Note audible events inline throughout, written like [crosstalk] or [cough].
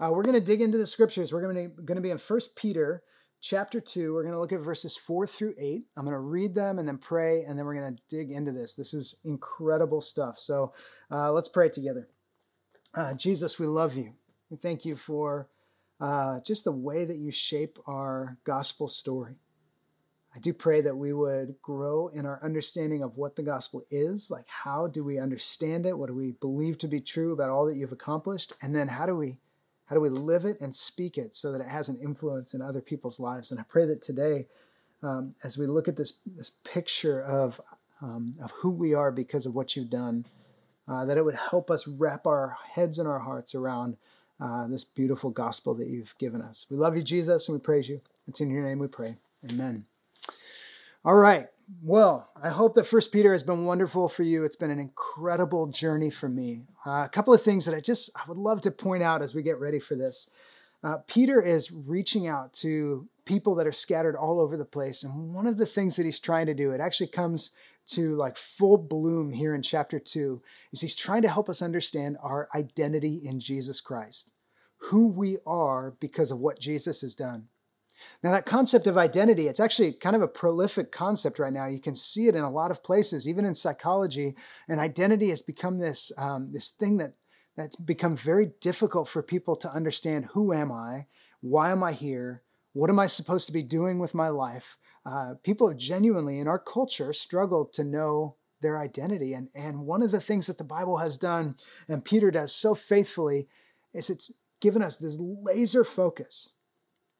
Uh, we're going to dig into the scriptures. We're going to be in First Peter chapter 2. We're going to look at verses 4 through 8. I'm going to read them and then pray, and then we're going to dig into this. This is incredible stuff. So uh, let's pray together. Uh, Jesus, we love you. We thank you for uh, just the way that you shape our gospel story. I do pray that we would grow in our understanding of what the gospel is. Like, how do we understand it? What do we believe to be true about all that you've accomplished? And then, how do we how do we live it and speak it so that it has an influence in other people's lives? And I pray that today, um, as we look at this, this picture of, um, of who we are because of what you've done, uh, that it would help us wrap our heads and our hearts around uh, this beautiful gospel that you've given us. We love you, Jesus, and we praise you. It's in your name we pray. Amen. All right. Well, I hope that First Peter has been wonderful for you. It's been an incredible journey for me. Uh, a couple of things that I just I would love to point out as we get ready for this. Uh, Peter is reaching out to people that are scattered all over the place, and one of the things that he's trying to do, it actually comes to like full bloom here in chapter two, is he's trying to help us understand our identity in Jesus Christ, who we are because of what Jesus has done. Now, that concept of identity, it's actually kind of a prolific concept right now. You can see it in a lot of places, even in psychology. And identity has become this, um, this thing that, that's become very difficult for people to understand who am I? Why am I here? What am I supposed to be doing with my life? Uh, people have genuinely, in our culture, struggled to know their identity. And, and one of the things that the Bible has done, and Peter does so faithfully, is it's given us this laser focus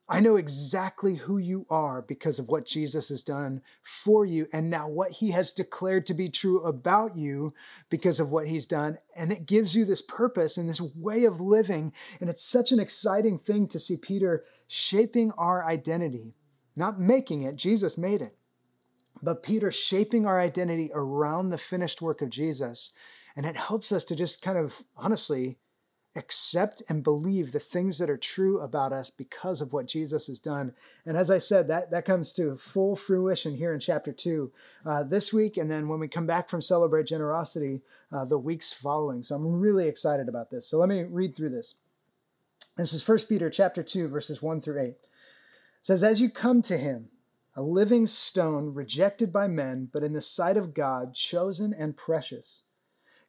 I know exactly who you are because of what Jesus has done for you, and now what he has declared to be true about you because of what he's done. And it gives you this purpose and this way of living. And it's such an exciting thing to see Peter shaping our identity, not making it, Jesus made it, but Peter shaping our identity around the finished work of Jesus. And it helps us to just kind of honestly accept and believe the things that are true about us because of what Jesus has done. And as I said, that, that comes to full fruition here in chapter two uh, this week, and then when we come back from Celebrate Generosity, uh, the weeks following. So I'm really excited about this. So let me read through this. This is 1 Peter chapter 2, verses 1 through 8. It says, As you come to him, a living stone rejected by men, but in the sight of God, chosen and precious.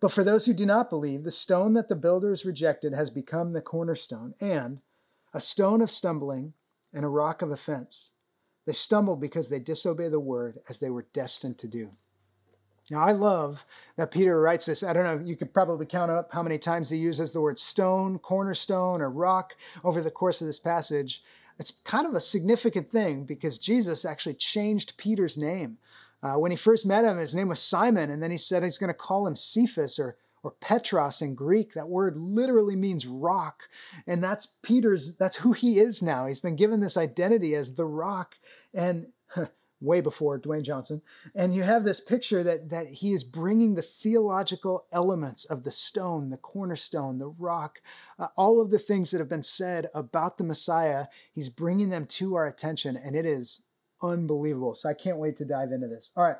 but for those who do not believe, the stone that the builders rejected has become the cornerstone and a stone of stumbling and a rock of offense. They stumble because they disobey the word as they were destined to do. Now, I love that Peter writes this. I don't know, you could probably count up how many times he uses the word stone, cornerstone, or rock over the course of this passage. It's kind of a significant thing because Jesus actually changed Peter's name. Uh, when he first met him, his name was Simon, and then he said he's going to call him Cephas or, or Petros in Greek. That word literally means rock. And that's Peter's, that's who he is now. He's been given this identity as the rock. And way before Dwayne Johnson. And you have this picture that, that he is bringing the theological elements of the stone, the cornerstone, the rock, uh, all of the things that have been said about the Messiah. He's bringing them to our attention, and it is unbelievable. So I can't wait to dive into this. All right,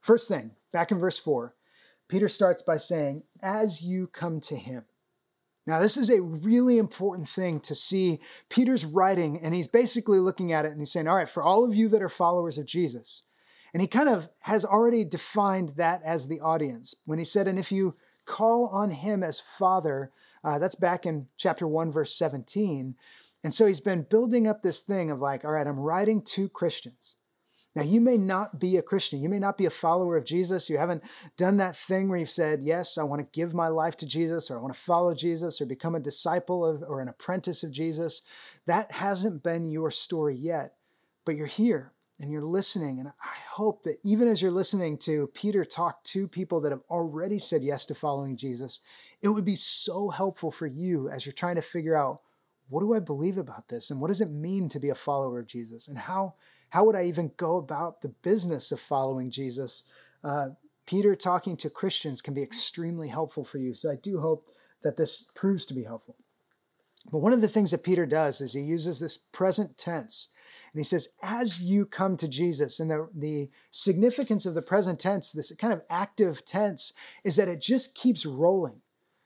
first thing, back in verse 4, Peter starts by saying, As you come to him. Now, this is a really important thing to see. Peter's writing, and he's basically looking at it and he's saying, All right, for all of you that are followers of Jesus, and he kind of has already defined that as the audience when he said, And if you call on him as Father, uh, that's back in chapter 1, verse 17. And so he's been building up this thing of like, all right, I'm writing to Christians. Now, you may not be a Christian. You may not be a follower of Jesus. You haven't done that thing where you've said, Yes, I want to give my life to Jesus, or I want to follow Jesus, or become a disciple of, or an apprentice of Jesus. That hasn't been your story yet, but you're here and you're listening. And I hope that even as you're listening to Peter talk to people that have already said yes to following Jesus, it would be so helpful for you as you're trying to figure out what do I believe about this? And what does it mean to be a follower of Jesus? And how, how would I even go about the business of following Jesus? Uh, Peter talking to Christians can be extremely helpful for you. So I do hope that this proves to be helpful. But one of the things that Peter does is he uses this present tense. And he says, as you come to Jesus, and the, the significance of the present tense, this kind of active tense, is that it just keeps rolling.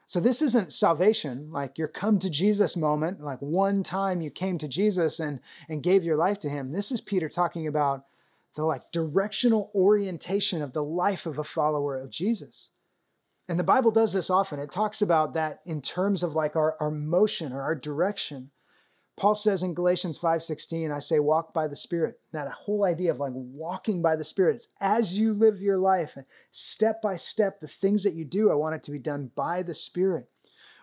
So this isn't salvation, like your come to Jesus moment, like one time you came to Jesus and, and gave your life to him. This is Peter talking about the like directional orientation of the life of a follower of Jesus. And the Bible does this often. It talks about that in terms of like our, our motion or our direction. Paul says in Galatians 5:16, I say walk by the Spirit. That whole idea of like walking by the Spirit. It's as you live your life, step by step, the things that you do, I want it to be done by the Spirit.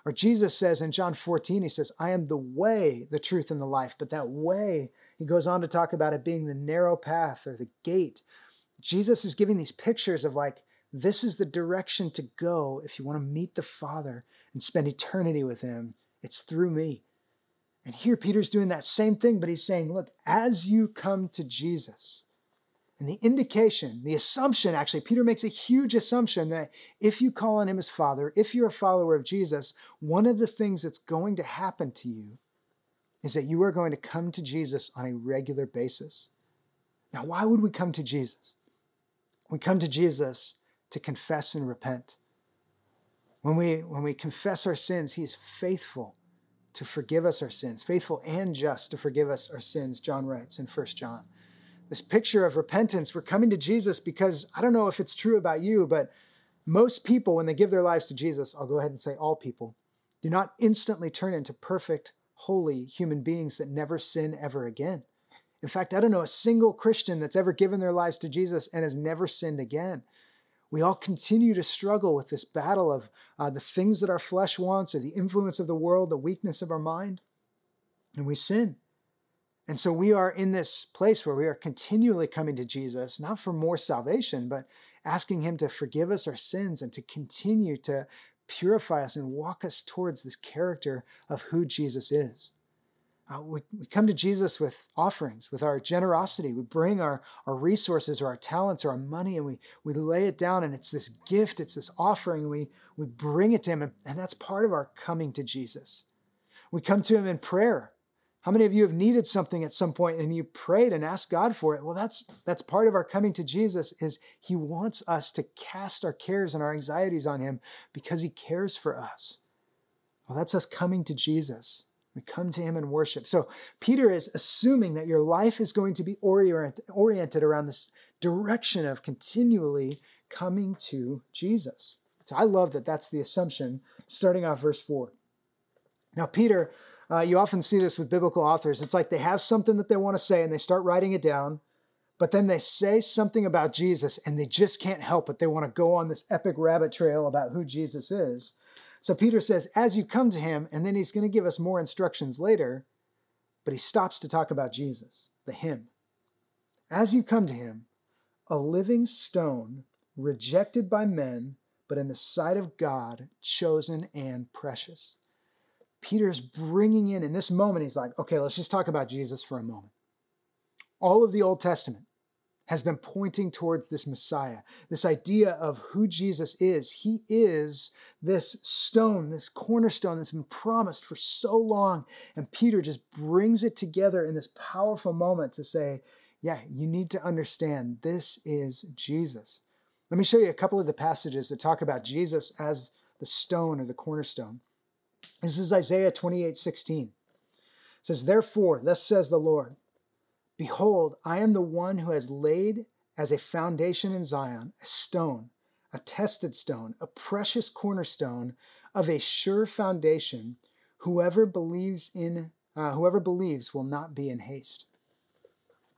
Or Jesus says in John 14, he says, I am the way, the truth, and the life. But that way, he goes on to talk about it being the narrow path or the gate. Jesus is giving these pictures of like, this is the direction to go if you want to meet the Father and spend eternity with Him. It's through me. And here Peter's doing that same thing, but he's saying, look, as you come to Jesus, and the indication, the assumption, actually, Peter makes a huge assumption that if you call on him as Father, if you're a follower of Jesus, one of the things that's going to happen to you is that you are going to come to Jesus on a regular basis. Now, why would we come to Jesus? We come to Jesus to confess and repent. When we, when we confess our sins, he's faithful to forgive us our sins, faithful and just to forgive us our sins, John writes in 1 John. This picture of repentance, we're coming to Jesus because I don't know if it's true about you, but most people, when they give their lives to Jesus, I'll go ahead and say all people, do not instantly turn into perfect, holy human beings that never sin ever again. In fact, I don't know a single Christian that's ever given their lives to Jesus and has never sinned again we all continue to struggle with this battle of uh, the things that our flesh wants or the influence of the world, the weakness of our mind, and we sin. And so we are in this place where we are continually coming to Jesus, not for more salvation, but asking Him to forgive us our sins and to continue to purify us and walk us towards this character of who Jesus is. Uh, we, we come to Jesus with offerings, with our generosity. We bring our, our resources or our talents or our money and we, we lay it down, and it's this gift, it's this offering. We, we bring it to Him, and, and that's part of our coming to Jesus. We come to Him in prayer. How many of you have needed something at some point and you prayed and asked God for it? Well, that's that's part of our coming to Jesus is he wants us to cast our cares and our anxieties on him because he cares for us. Well, that's us coming to Jesus. We come to him in worship. So Peter is assuming that your life is going to be oriented around this direction of continually coming to Jesus. So I love that that's the assumption starting off verse 4. Now, Peter, uh, you often see this with biblical authors. It's like they have something that they want to say and they start writing it down, but then they say something about Jesus and they just can't help it. They want to go on this epic rabbit trail about who Jesus is. So Peter says, as you come to him, and then he's going to give us more instructions later, but he stops to talk about Jesus, the him. As you come to him, a living stone, rejected by men, but in the sight of God, chosen and precious. Peter's bringing in, in this moment, he's like, okay, let's just talk about Jesus for a moment. All of the Old Testament, has been pointing towards this Messiah, this idea of who Jesus is. He is this stone, this cornerstone that's been promised for so long. And Peter just brings it together in this powerful moment to say, yeah, you need to understand this is Jesus. Let me show you a couple of the passages that talk about Jesus as the stone or the cornerstone. This is Isaiah 28 16. It says, Therefore, thus says the Lord, Behold, I am the one who has laid as a foundation in Zion a stone, a tested stone, a precious cornerstone of a sure foundation. Whoever believes in uh, whoever believes will not be in haste.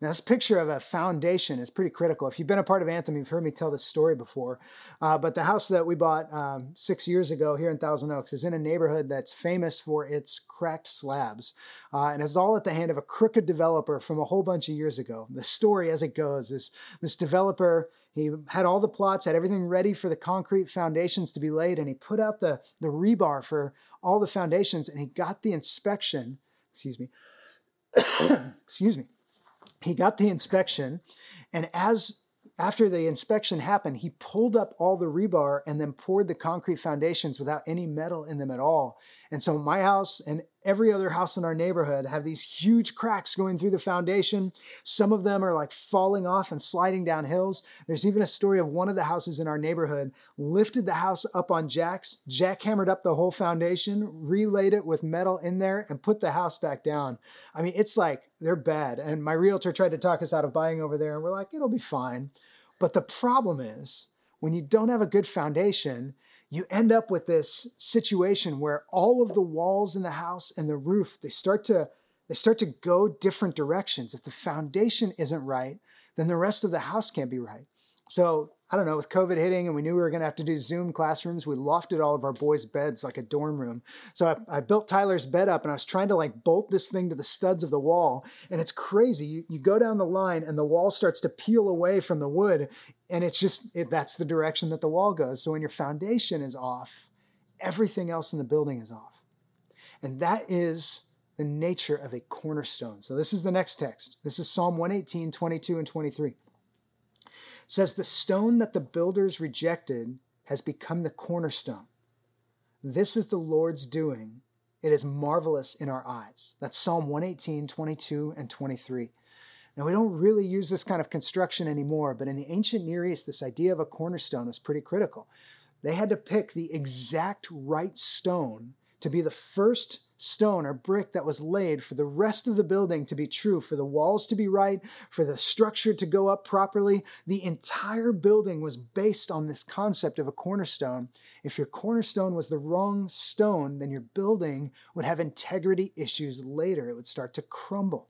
Now, this picture of a foundation is pretty critical. If you've been a part of Anthem, you've heard me tell this story before. Uh, but the house that we bought um, six years ago here in Thousand Oaks is in a neighborhood that's famous for its cracked slabs. Uh, and it's all at the hand of a crooked developer from a whole bunch of years ago. The story, as it goes, is this developer he had all the plots, had everything ready for the concrete foundations to be laid, and he put out the, the rebar for all the foundations, and he got the inspection excuse me, [coughs] excuse me, he got the inspection, and as after the inspection happened, he pulled up all the rebar and then poured the concrete foundations without any metal in them at all. And so my house and every other house in our neighborhood have these huge cracks going through the foundation. Some of them are like falling off and sliding down hills. There's even a story of one of the houses in our neighborhood lifted the house up on jacks, jackhammered up the whole foundation, relayed it with metal in there, and put the house back down. I mean, it's like they're bad. And my realtor tried to talk us out of buying over there, and we're like, it'll be fine. But the problem is, when you don't have a good foundation, you end up with this situation where all of the walls in the house and the roof they start to they start to go different directions if the foundation isn't right then the rest of the house can't be right so I don't know, with COVID hitting and we knew we were going to have to do Zoom classrooms, we lofted all of our boys' beds like a dorm room. So I, I, built Tyler's bed up and I was trying to like bolt this thing to the studs of the wall. And it's crazy. You, you go down the line and the wall starts to peel away from the wood. And it's just, it, that's the direction that the wall goes. So when your foundation is off, everything else in the building is off. And that is the nature of a cornerstone. So this is the next text. This is Psalm 118, 22, and 23 says, The stone that the builders rejected has become the cornerstone. This is the Lord's doing. It is marvelous in our eyes. That's Psalm 118, 22, and 23. Now, we don't really use this kind of construction anymore, but in the ancient Near East, this idea of a cornerstone was pretty critical. They had to pick the exact right stone to be the first stone or brick that was laid for the rest of the building to be true, for the walls to be right, for the structure to go up properly. The entire building was based on this concept of a cornerstone. If your cornerstone was the wrong stone, then your building would have integrity issues later. It would start to crumble.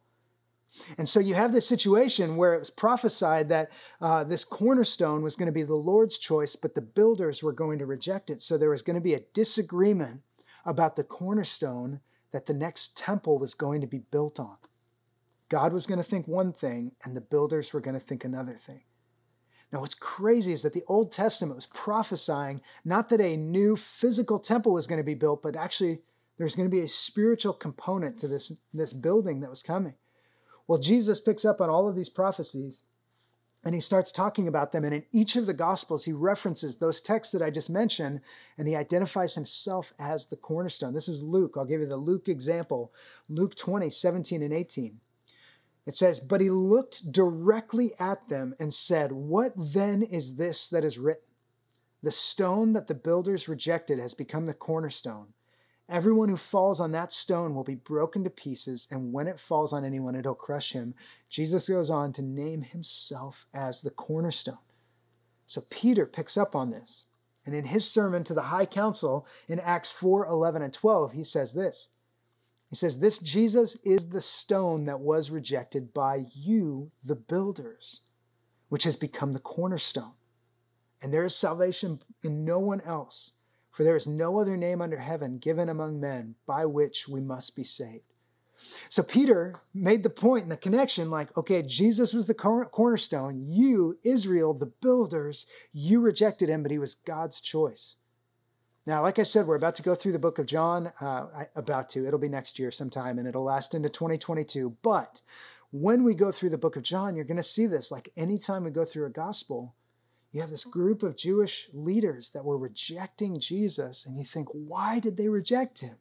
And so you have this situation where it was prophesied that uh, this cornerstone was going to be the Lord's choice, but the builders were going to reject it. So there was going to be a disagreement about the cornerstone that the next temple was going to be built on. God was going to think one thing, and the builders were going to think another thing. Now, what's crazy is that the Old Testament was prophesying not that a new physical temple was going to be built, but actually there's going to be a spiritual component to this, this building that was coming. Well, Jesus picks up on all of these prophecies and he starts talking about them. And in each of the Gospels, he references those texts that I just mentioned, and he identifies himself as the cornerstone. This is Luke. I'll give you the Luke example Luke 20, 17, and 18. It says, But he looked directly at them and said, What then is this that is written? The stone that the builders rejected has become the cornerstone. Everyone who falls on that stone will be broken to pieces, and when it falls on anyone, it'll crush him. Jesus goes on to name himself as the cornerstone. So Peter picks up on this. And in his sermon to the high council in Acts 4 11 and 12, he says this. He says, This Jesus is the stone that was rejected by you, the builders, which has become the cornerstone. And there is salvation in no one else. For there is no other name under heaven given among men by which we must be saved. So Peter made the and the connection like, okay, Jesus was the cornerstone. You, Israel, the builders, you rejected him, but he was God's choice. Now, like I said, we're about to go through the book of John. Uh, about to. It'll be next year sometime and it'll last into 2022. But when we go through the book of John, you're going to see this. Like anytime we go through a gospel, you have this group of Jewish leaders that were rejecting Jesus, and you think, why did they reject him?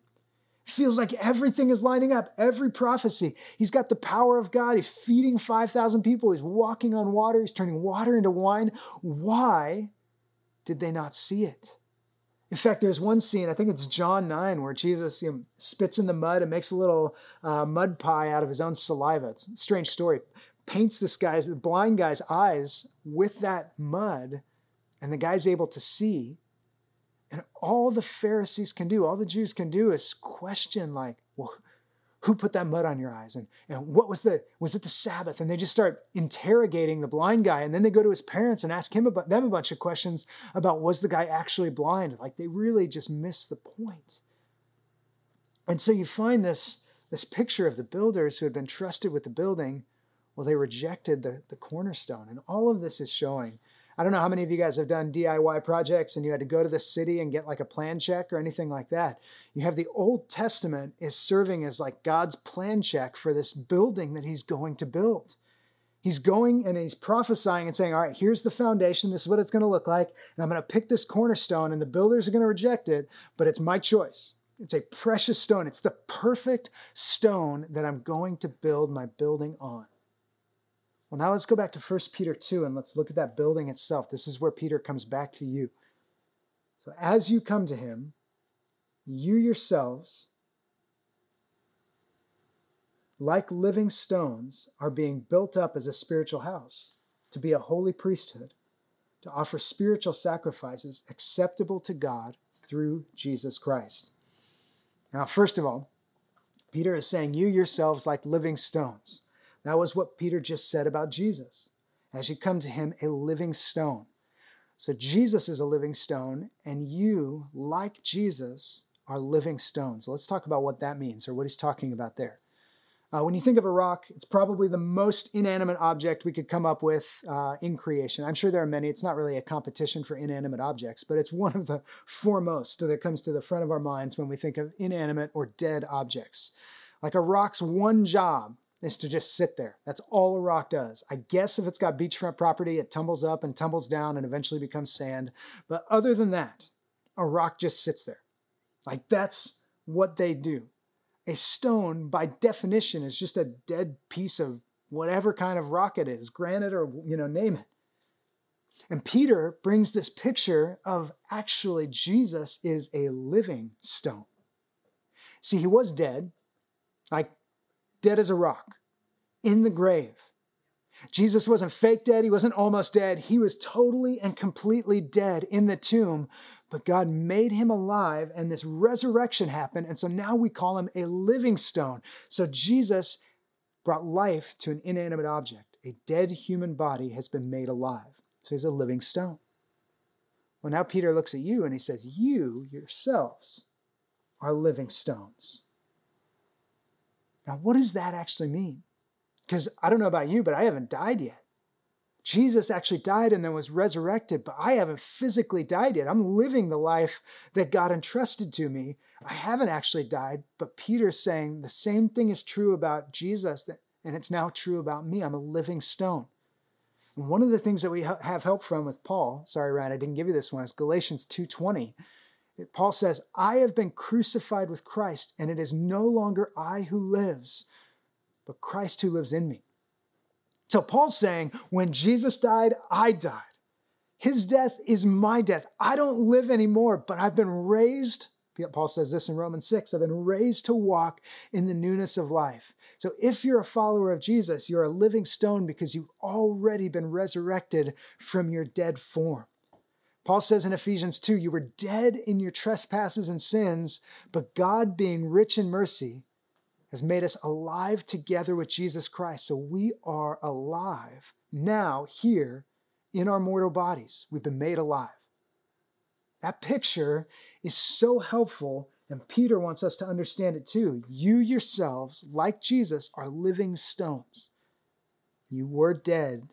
Feels like everything is lining up, every prophecy. He's got the power of God. He's feeding 5,000 people. He's walking on water. He's turning water into wine. Why did they not see it? In fact, there's one scene, I think it's John 9, where Jesus you know, spits in the mud and makes a little uh, mud pie out of his own saliva. It's a strange story paints this guy's, the blind guy's eyes with that mud, and the guy's able to see. And all the Pharisees can do, all the Jews can do is question, like, well, who put that mud on your eyes? And, and what was the, was it the Sabbath? And they just start interrogating the blind guy. And then they go to his parents and ask him about them a bunch of questions about was the guy actually blind? Like they really just miss the point. And so you find this, this picture of the builders who had been trusted with the building well, they rejected the, the cornerstone. And all of this is showing I don't know how many of you guys have done DIY projects and you had to go to the city and get like a plan check or anything like that. You have the Old Testament is serving as like God's plan check for this building that he's going to build. He's going and he's prophesying and saying, All right, here's the foundation. This is what it's going to look like. And I'm going to pick this cornerstone, and the builders are going to reject it, but it's my choice. It's a precious stone. It's the perfect stone that I'm going to build my building on. Well, now let's go back to 1 Peter 2 and let's look at that building itself. This is where Peter comes back to you. So as you come to him, you yourselves, like living stones, are being built up as a spiritual house to be a holy priesthood, to offer spiritual sacrifices acceptable to God through Jesus Christ. Now, first of all, Peter is saying, You yourselves like living stones. That was what Peter just said about Jesus. As you come to him, a living stone. So Jesus is a living stone, and you, like Jesus, are living stones. Let's talk about what that means or what he's talking about there. Uh, when you think of a rock, it's probably the most inanimate object we could come up with uh, in creation. I'm sure there are many. It's not really a competition for inanimate objects, but it's one of the foremost that comes to the front of our minds when we think of inanimate or dead objects. Like a rock's one job is to just sit there. That's all a rock does. I guess if it's got beachfront property, it tumbles up and tumbles down and eventually becomes sand. But other than that, a rock just sits there. Like that's what they do a stone by definition is just a dead piece of whatever kind of rock it is granite or you know name it and peter brings this picture of actually jesus is a living stone see he was dead like dead as a rock in the grave jesus wasn't fake dead he wasn't almost dead he was totally and completely dead in the tomb but God made him alive, and this resurrection happened. And so now we call him a living stone. So Jesus brought life to an inanimate object. A dead human body has been made alive. So he's a living stone. Well, now Peter looks at you and he says, You yourselves are living stones. Now, what does that actually mean? Because I don't know about you, but I haven't died yet. Jesus actually died and then was resurrected, but I haven't physically died yet. I'm living the life that God entrusted to me. I haven't actually died, but Peter's saying the same thing is true about Jesus, and it's now true about me. I'm a living stone. And one of the things that we have help from with Paul, sorry, Ryan, I didn't give you this one, is Galatians 2.20. Paul says, I have been crucified with Christ, and it is no longer I who lives, but Christ who lives in me. So Paul's saying, when Jesus died, I died. His death is my death. I don't live anymore, but I've been raised. Paul says this in Romans 6 I've been raised to walk in the newness of life. So if you're a follower of Jesus, you're a living stone because you've already been resurrected from your dead form. Paul says in Ephesians 2 You were dead in your trespasses and sins, but God, being rich in mercy, has made us alive together with Jesus Christ. So we are alive now, here in our mortal bodies. We've been made alive. That picture is so helpful, and Peter wants us to understand it too. You yourselves, like Jesus, are living stones. You were dead,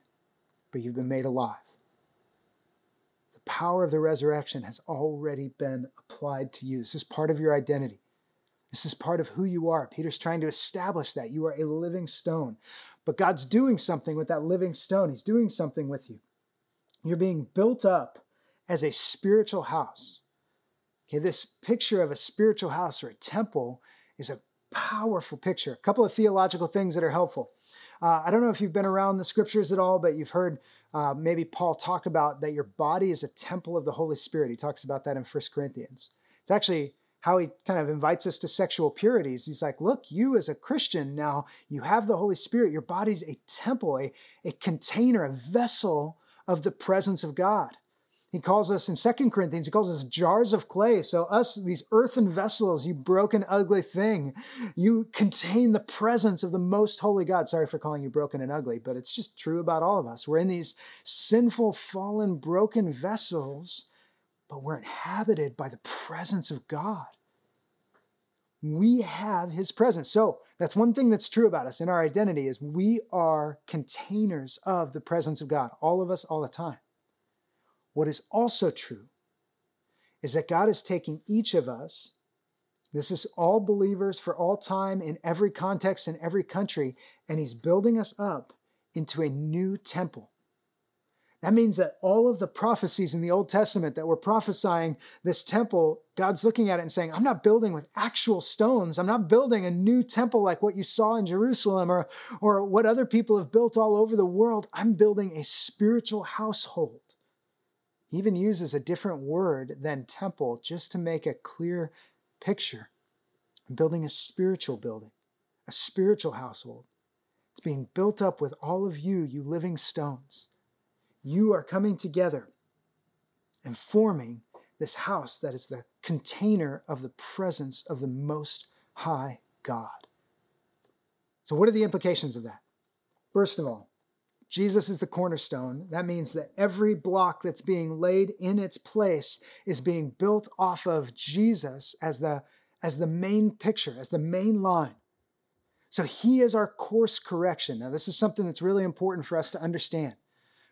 but you've been made alive. Power of the resurrection has already been applied to you. This is part of your identity. This is part of who you are. Peter's trying to establish that you are a living stone. But God's doing something with that living stone. He's doing something with you. You're being built up as a spiritual house. Okay, this picture of a spiritual house or a temple is a powerful picture. A couple of theological things that are helpful. Uh, I don't know if you've been around the scriptures at all, but you've heard uh, maybe Paul talk about that your body is a temple of the Holy Spirit. He talks about that in First Corinthians. It's actually how he kind of invites us to sexual purities. He's like, look, you as a Christian now, you have the Holy Spirit. Your body's a temple, a, a container, a vessel of the presence of God. He calls us in Second Corinthians, he calls us jars of clay. So, us, these earthen vessels, you broken, ugly thing, you contain the presence of the most holy God. Sorry for calling you broken and ugly, but it's just true about all of us. We're in these sinful, fallen, broken vessels but we're inhabited by the presence of God. We have his presence. So that's one thing that's true about us in our identity is we are containers of the presence of God, all of us, all the time. What is also true is that God is taking each of us, this is all believers for all time, in every context, in every country, and He's building us up into a new temple. That means that all of the prophecies in the Old Testament that were prophesying this temple, God's looking at it and saying, I'm not building with actual stones. I'm not building a new temple like what you saw in Jerusalem or, or what other people have built all over the world. I'm building a spiritual household. He even uses a different word than temple just to make a clear picture. I'm building a spiritual building, a spiritual household. It's being built up with all of you, you living stones. You are coming together and forming this house that is the container of the presence of the Most High God. So, what are the implications of that? First of all, Jesus is the cornerstone. That means that every block that's being laid in its place is being built off of Jesus as the, as the main picture, as the main line. So he is our course correction. Now, this is something that's really important for us to understand.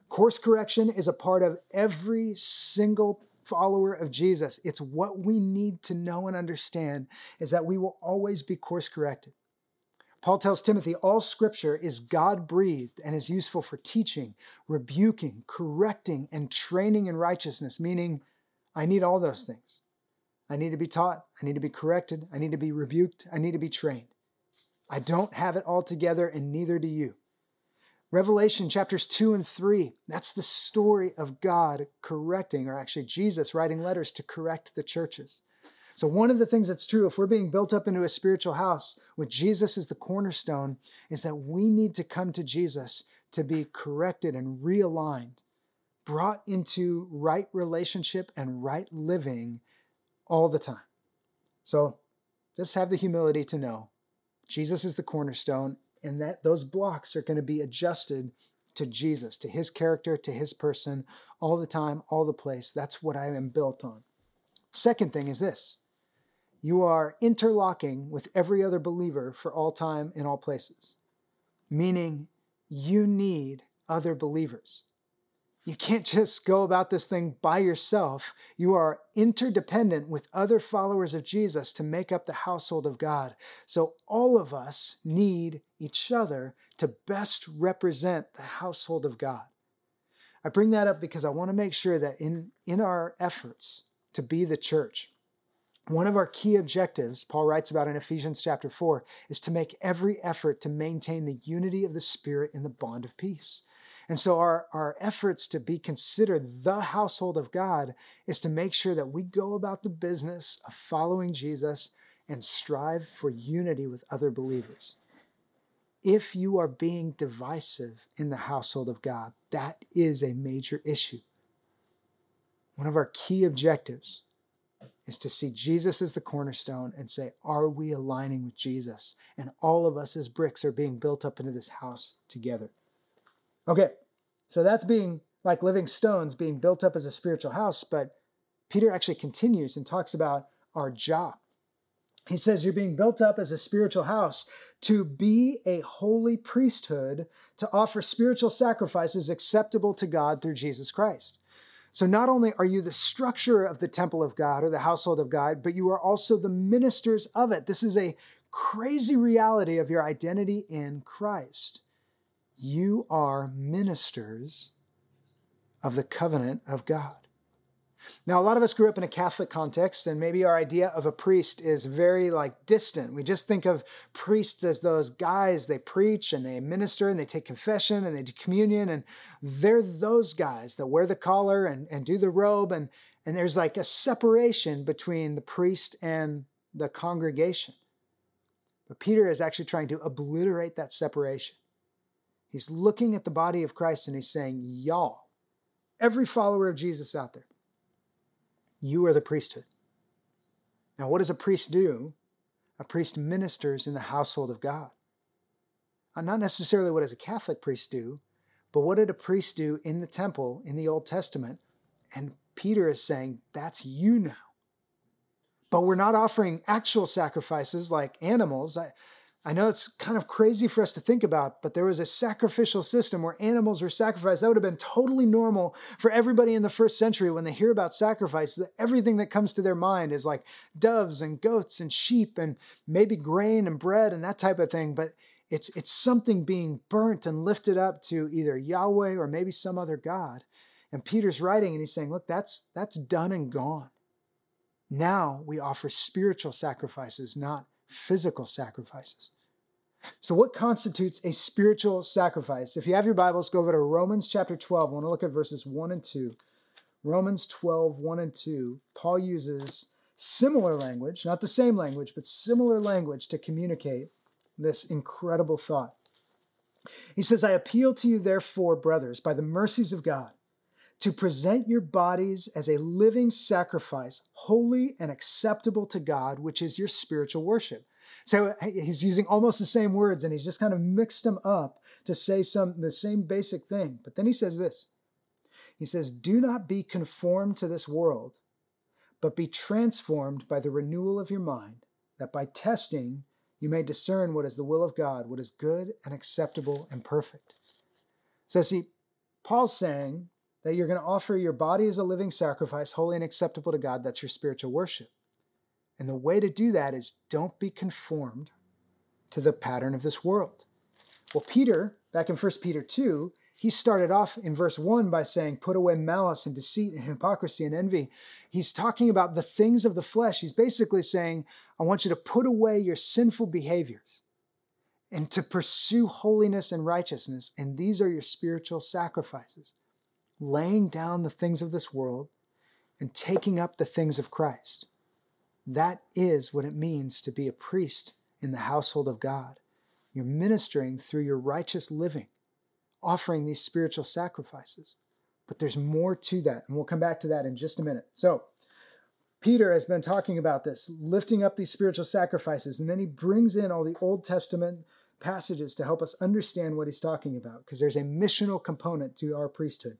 Course correction is a part of every single follower of Jesus. It's what we need to know and understand is that we will always be course corrected. Paul tells Timothy, all scripture is God breathed and is useful for teaching, rebuking, correcting, and training in righteousness, meaning I need all those things. I need to be taught, I need to be corrected, I need to be rebuked, I need to be trained. I don't have it all together, and neither do you. Revelation chapters 2 and 3, that's the story of God correcting, or actually Jesus writing letters to correct the churches. So, one of the things that's true, if we're being built up into a spiritual house with Jesus as the cornerstone, is that we need to come to Jesus to be corrected and realigned, brought into right relationship and right living all the time. So, just have the humility to know Jesus is the cornerstone and that those blocks are going to be adjusted to Jesus, to his character, to his person, all the time, all the place. That's what I am built on. Second thing is this you are interlocking with every other believer for all time in all places, meaning you need other believers. You can't just go about this thing by yourself. You are interdependent with other followers of Jesus to make up the household of God. So all of us need each other to best represent the household of God. I bring that up because I want to make sure that in, in our efforts to be the church, one of our key objectives, Paul writes about in Ephesians chapter 4, is to make every effort to maintain the unity of the Spirit in the bond of peace. And so, our, our efforts to be considered the household of God is to make sure that we go about the business of following Jesus and strive for unity with other believers. If you are being divisive in the household of God, that is a major issue. One of our key objectives is to see Jesus as the cornerstone and say, Are we aligning with Jesus? And all of us as bricks are being built up into this house together. Okay, so that's being like living stones being built up as a spiritual house, but Peter actually continues and talks about our job. He says, You're being built up as a spiritual house to be a holy priesthood to offer spiritual sacrifices acceptable to God through Jesus Christ. So not only are you the structure of the temple of God or the household of God, but you are also the ministers of it. This is a crazy reality of your identity in Christ. You are ministers of the covenant of God. Now, a lot of us grew up in a Catholic context, and maybe our idea of a priest is very like distant. We just think of priests as those guys, they preach and they minister and they take confession and they do communion, and they're those guys that wear the collar and, and do the robe, and, and there's like a separation between the priest and the congregation. But Peter is actually trying to obliterate that separation. He's looking at the body of Christ and he's saying, Y'all, every follower of Jesus out there, you are the priesthood. Now, what does a priest do? A priest ministers in the household of God. Uh, not necessarily what does a Catholic priest do, but what did a priest do in the temple in the Old Testament? And Peter is saying, that's you now. But we're not offering actual sacrifices like animals. I, I know it's kind of crazy for us to think about, but there was a sacrificial system where animals were sacrificed. That would have been totally normal for everybody in the first century when they hear about sacrifice. Everything that comes to their mind is like doves and goats and sheep and maybe grain and bread and that type of thing. But it's, it's something being burnt and lifted up to either Yahweh or maybe some other God. And Peter's writing and he's saying, look, that's, that's done and gone. Now we offer spiritual sacrifices, not physical sacrifices. So, what constitutes a spiritual sacrifice? If you have your Bibles, go over to Romans chapter 12. I want to look at verses 1 and 2. Romans 12, 1 and 2. Paul uses similar language, not the same language, but similar language to communicate this incredible thought. He says, I appeal to you, therefore, brothers, by the mercies of God, to present your bodies as a living sacrifice, holy and acceptable to God, which is your spiritual worship. So he's using almost the same words and he's just kind of mixed them up to say some the same basic thing. But then he says this. He says, "Do not be conformed to this world, but be transformed by the renewal of your mind, that by testing you may discern what is the will of God, what is good and acceptable and perfect." So see, Paul's saying that you're going to offer your body as a living sacrifice, holy and acceptable to God. That's your spiritual worship. And the way to do that is don't be conformed to the pattern of this world. Well, Peter, back in 1 Peter 2, he started off in verse 1 by saying, Put away malice and deceit and hypocrisy and envy. He's talking about the things of the flesh. He's basically saying, I want you to put away your sinful behaviors and to pursue holiness and righteousness. And these are your spiritual sacrifices laying down the things of this world and taking up the things of Christ. That is what it means to be a priest in the household of God. You're ministering through your righteous living, offering these spiritual sacrifices. But there's more to that, and we'll come back to that in just a minute. So, Peter has been talking about this, lifting up these spiritual sacrifices, and then he brings in all the Old Testament passages to help us understand what he's talking about, because there's a missional component to our priesthood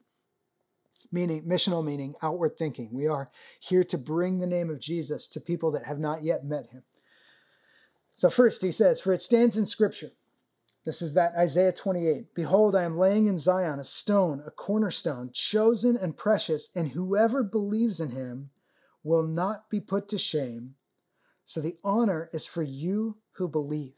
meaning missional meaning outward thinking. We are here to bring the name of Jesus to people that have not yet met him. So first he says, for it stands in scripture. This is that Isaiah 28. Behold, I am laying in Zion a stone, a cornerstone, chosen and precious, and whoever believes in him will not be put to shame. So the honor is for you who believe.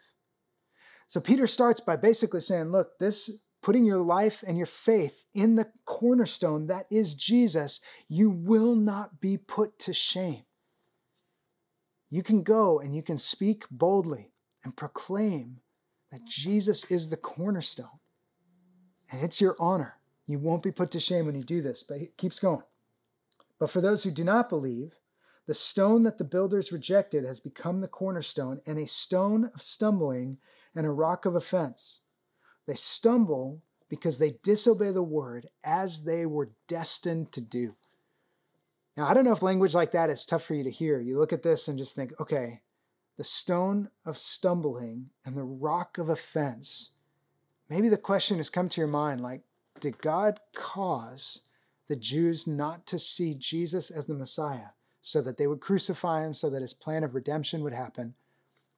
So Peter starts by basically saying, look, this putting your life and your faith in the cornerstone that is Jesus, you will not be put to shame. You can go and you can speak boldly and proclaim that Jesus is the cornerstone. And it's your honor. You won't be put to shame when you do this, but it keeps going. But for those who do not believe, the stone that the builders rejected has become the cornerstone and a stone of stumbling and a rock of offense. They stumble because they disobey the word as they were destined to do. Now, I don't know if language like that is tough for you to hear. You look at this and just think, okay, the stone of stumbling and the rock of offense. Maybe the question has come to your mind like, did God cause the Jews not to see Jesus as the Messiah so that they would crucify him, so that his plan of redemption would happen?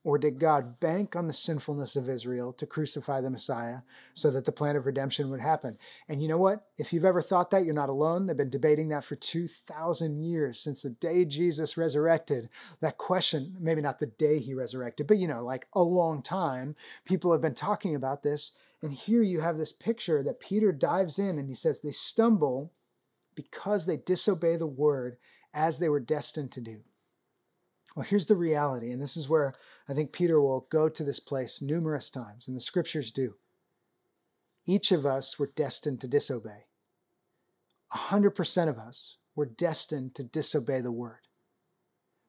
Or did God bank on the sinfulness of Israel to crucify the Messiah so that the plan of redemption would happen? And you know what? If you've ever thought that, you're not alone. They've been debating that for 2,000 years since the day Jesus resurrected. That question, maybe not the day he resurrected, but you know, like a long time, people have been talking about this. And here you have this picture that Peter dives in and he says, They stumble because they disobey the word as they were destined to do. Well, here's the reality, and this is where I think Peter will go to this place numerous times, and the scriptures do. Each of us were destined to disobey. 100% of us were destined to disobey the word.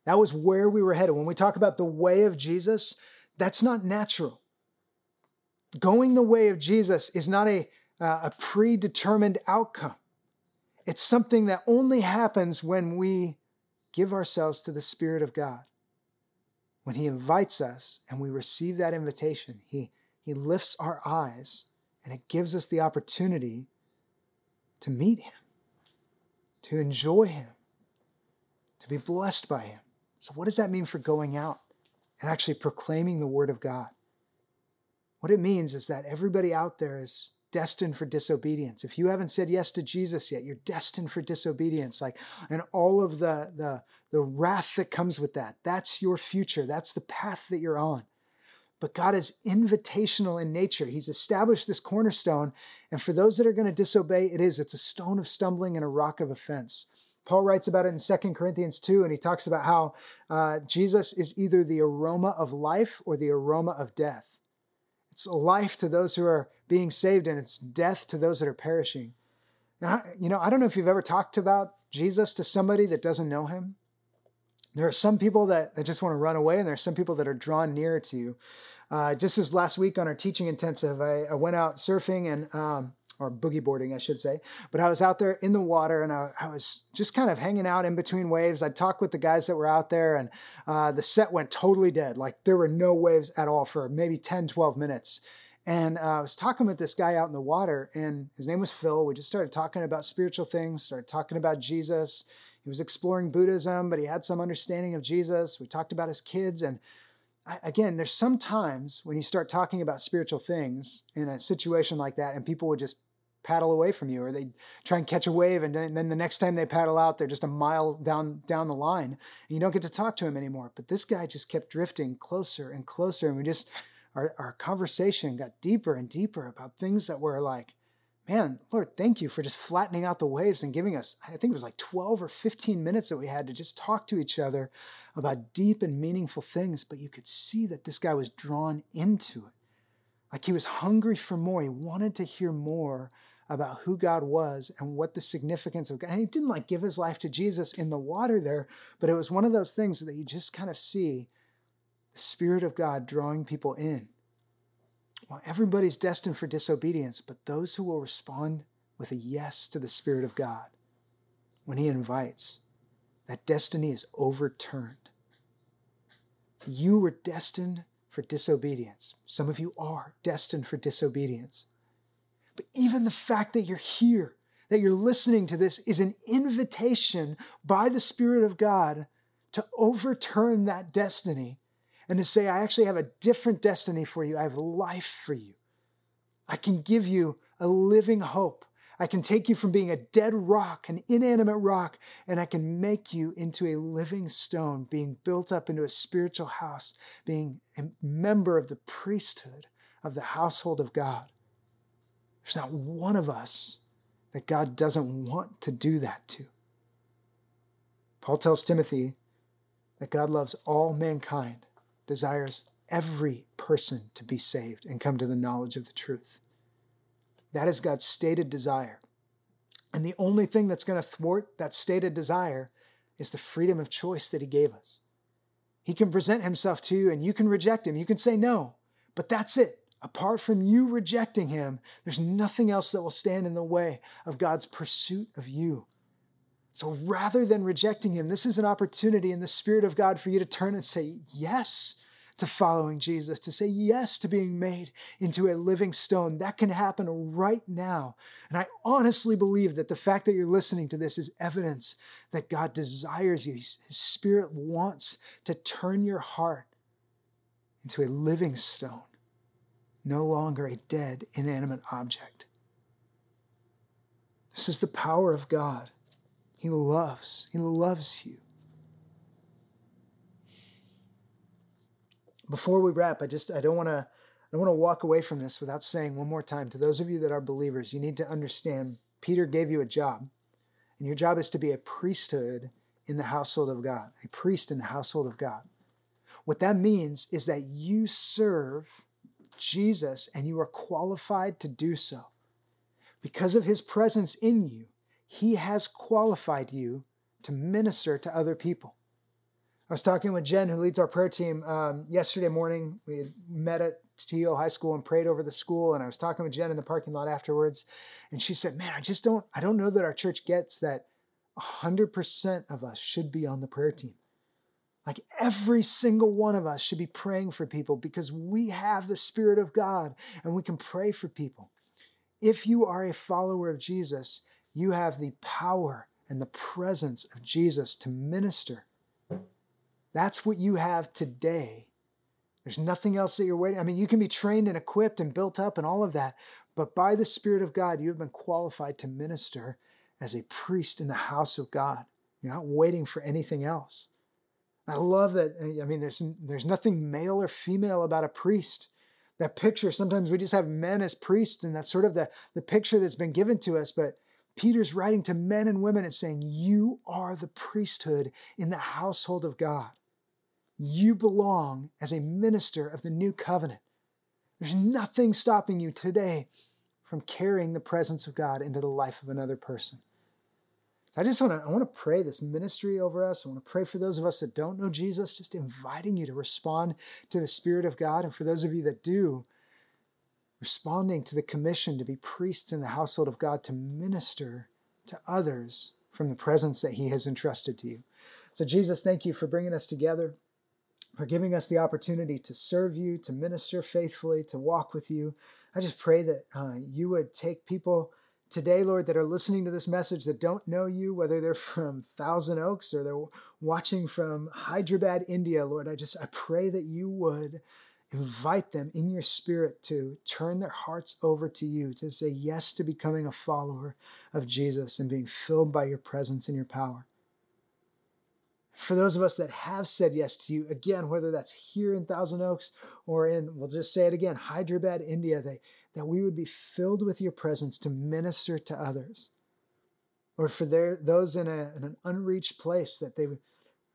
That was where we were headed. When we talk about the way of Jesus, that's not natural. Going the way of Jesus is not a, uh, a predetermined outcome. It's something that only happens when we give ourselves to the Spirit of God. When He invites us and we receive that invitation, He, he lifts our eyes and it gives us the opportunity to meet Him, to enjoy Him, to be blessed by Him. So, what does that mean for going out and actually proclaiming the Word of God? What it means is that everybody out there is destined for disobedience. If you haven't said yes to Jesus yet, you're destined for disobedience. Like, and all of the the the wrath that comes with that. That's your future. That's the path that you're on. But God is invitational in nature. He's established this cornerstone, and for those that are going to disobey, it is. It's a stone of stumbling and a rock of offense. Paul writes about it in 2 Corinthians 2, and he talks about how uh, Jesus is either the aroma of life or the aroma of death. It's life to those who are being saved, and it's death to those that are perishing. Now, you know, I don't know if you've ever talked about Jesus to somebody that doesn't know him. There are some people that, that just want to run away, and there are some people that are drawn near to you. Uh, just as last week on our teaching intensive, I, I went out surfing and um, or boogie boarding, I should say. But I was out there in the water and I, I, was just kind of hanging out in between waves. I talked with the guys that were out there and uh, the set went totally dead. Like there were no waves at all for maybe 10, 12 minutes. And uh, I was talking with this guy out in the water and his name was Phil. We just started talking about spiritual things, started talking about Jesus. He was exploring Buddhism, but he had some understanding of Jesus. We talked about his kids and again, there's some times when you start talking about spiritual things in a situation like that, and people would just paddle away from you or they try and catch a wave and then, the next time they paddle out they're just a mile down down the line and you don't get to talk to him anymore. But this guy just kept drifting closer and closer and we just our, our conversation got deeper and deeper about things that were like man lord thank you for just flattening out the waves and giving us i think it was like 12 or 15 minutes that we had to just talk to each other about deep and meaningful things but you could see that this guy was drawn into it. Like he was hungry for more. He wanted to hear more about who God was and what the significance of God. And he didn't like give his life to Jesus in the water there, but it was one of those things that you just kind of see the Spirit of God drawing people in. Well, everybody's destined for disobedience, but those who will respond with a yes to the Spirit of God when He invites, that destiny is overturned. You were destined for disobedience. Some of you are destined for disobedience. But even the fact that you're here, that you're listening to this, is an invitation by the Spirit of God to overturn that destiny and to say, I actually have a different destiny for you. I have life for you. I can give you a living hope. I can take you from being a dead rock, an inanimate rock, and I can make you into a living stone, being built up into a spiritual house, being a member of the priesthood of the household of God. There's not one of us that God doesn't want to do that to. Paul tells Timothy that God loves all mankind, desires every person to be saved and come to the knowledge of the truth. That is God's stated desire. And the only thing that's going to thwart that stated desire is the freedom of choice that He gave us. He can present Himself to you and you can reject Him. You can say no, but that's it. Apart from you rejecting him, there's nothing else that will stand in the way of God's pursuit of you. So rather than rejecting him, this is an opportunity in the Spirit of God for you to turn and say yes to following Jesus, to say yes to being made into a living stone. That can happen right now. And I honestly believe that the fact that you're listening to this is evidence that God desires you. His Spirit wants to turn your heart into a living stone no longer a dead, inanimate object. This is the power of God. He loves, He loves you. Before we wrap, I just I don't want to I don't want to walk away from this without saying one more time to those of you that are believers, you need to understand Peter gave you a job. And your job is to be a priesthood in the household of God, a priest in the household of God. What that means is that you serve Jesus and you are qualified to do so. Because of his presence in you, he has qualified you to minister to other people. I was talking with Jen, who leads our prayer team, um, yesterday morning. We met at TO High School and prayed over the school, and I was talking with Jen in the parking lot afterwards, and she said, "Man, I just don't, I don't know that our church gets that 100% of us should be on the prayer team." Like every single one of us should be praying for people because we have the Spirit of God and we can pray for people. If you are a follower of Jesus, you have the power and the presence of Jesus to minister. That's what you have today. There's nothing else that you're waiting. I mean, you can be trained and equipped and built up and all of that, but by the Spirit of God, you have been qualified to minister as a priest in the house of God. You're not waiting for anything else. I love that. Eh, I mean, there's there's nothing male or female about a priest. That picture, sometimes we just have men as priests, and that's sort of the, the picture that's been given to us. But Peter's writing to men and women and saying, You are the priesthood in the household of God. You belong as a minister of the new covenant. There's nothing stopping you today from carrying the presence of God into the life of another person. So I just want to I want to pray this ministry over us. I want to pray for those of us that don't know Jesus, just inviting you to respond to the Spirit of God. And for those of you that do, responding to the commission to be priests in the household of God to minister to others from the presence that He has entrusted to you. So, Jesus, thank you for bringing us together, for giving us the opportunity to serve you, to minister faithfully, to walk with you. I just pray that uh, you would take people today, Lord, that are listening to this message that don't know you, whether they're from Thousand Oaks or they're watching from Hyderabad, India, Lord, I just I pray that you would invite them in your spirit to turn their hearts over to you, to say yes to becoming a follower of Jesus and being filled by your presence and your power. For those of us that have said yes to you, again, whether that's here in Thousand Oaks or in, we'll just say it again, Hyderabad, India, they, that we would be filled with your presence to minister to others. Or for their, those in, a, in an unreached place, that they would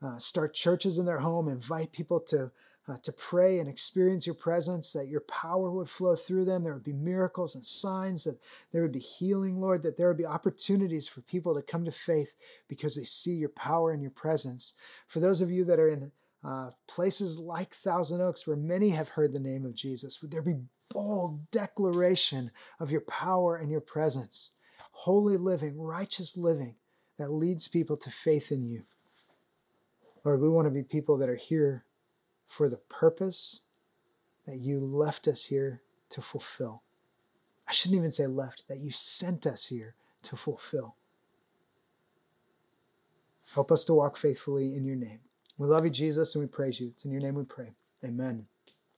uh, start churches in their home, invite people to, uh, to pray and experience your presence, that your power would flow through them. There would be miracles and signs, that there would be healing, Lord, that there would be opportunities for people to come to faith because they see your power and your presence. For those of you that are in uh, places like Thousand Oaks where many have heard the name of Jesus, would there be bold declaration of your power and your presence. Holy living, righteous living that leads people to faith in you. Lord, we want to be people that are here for the purpose that you left us here to fulfill. I shouldn't even say left, that you sent us here to fulfill. Help us to walk faithfully in your name. We love you, Jesus, and we praise you. It's in your name we pray. Amen.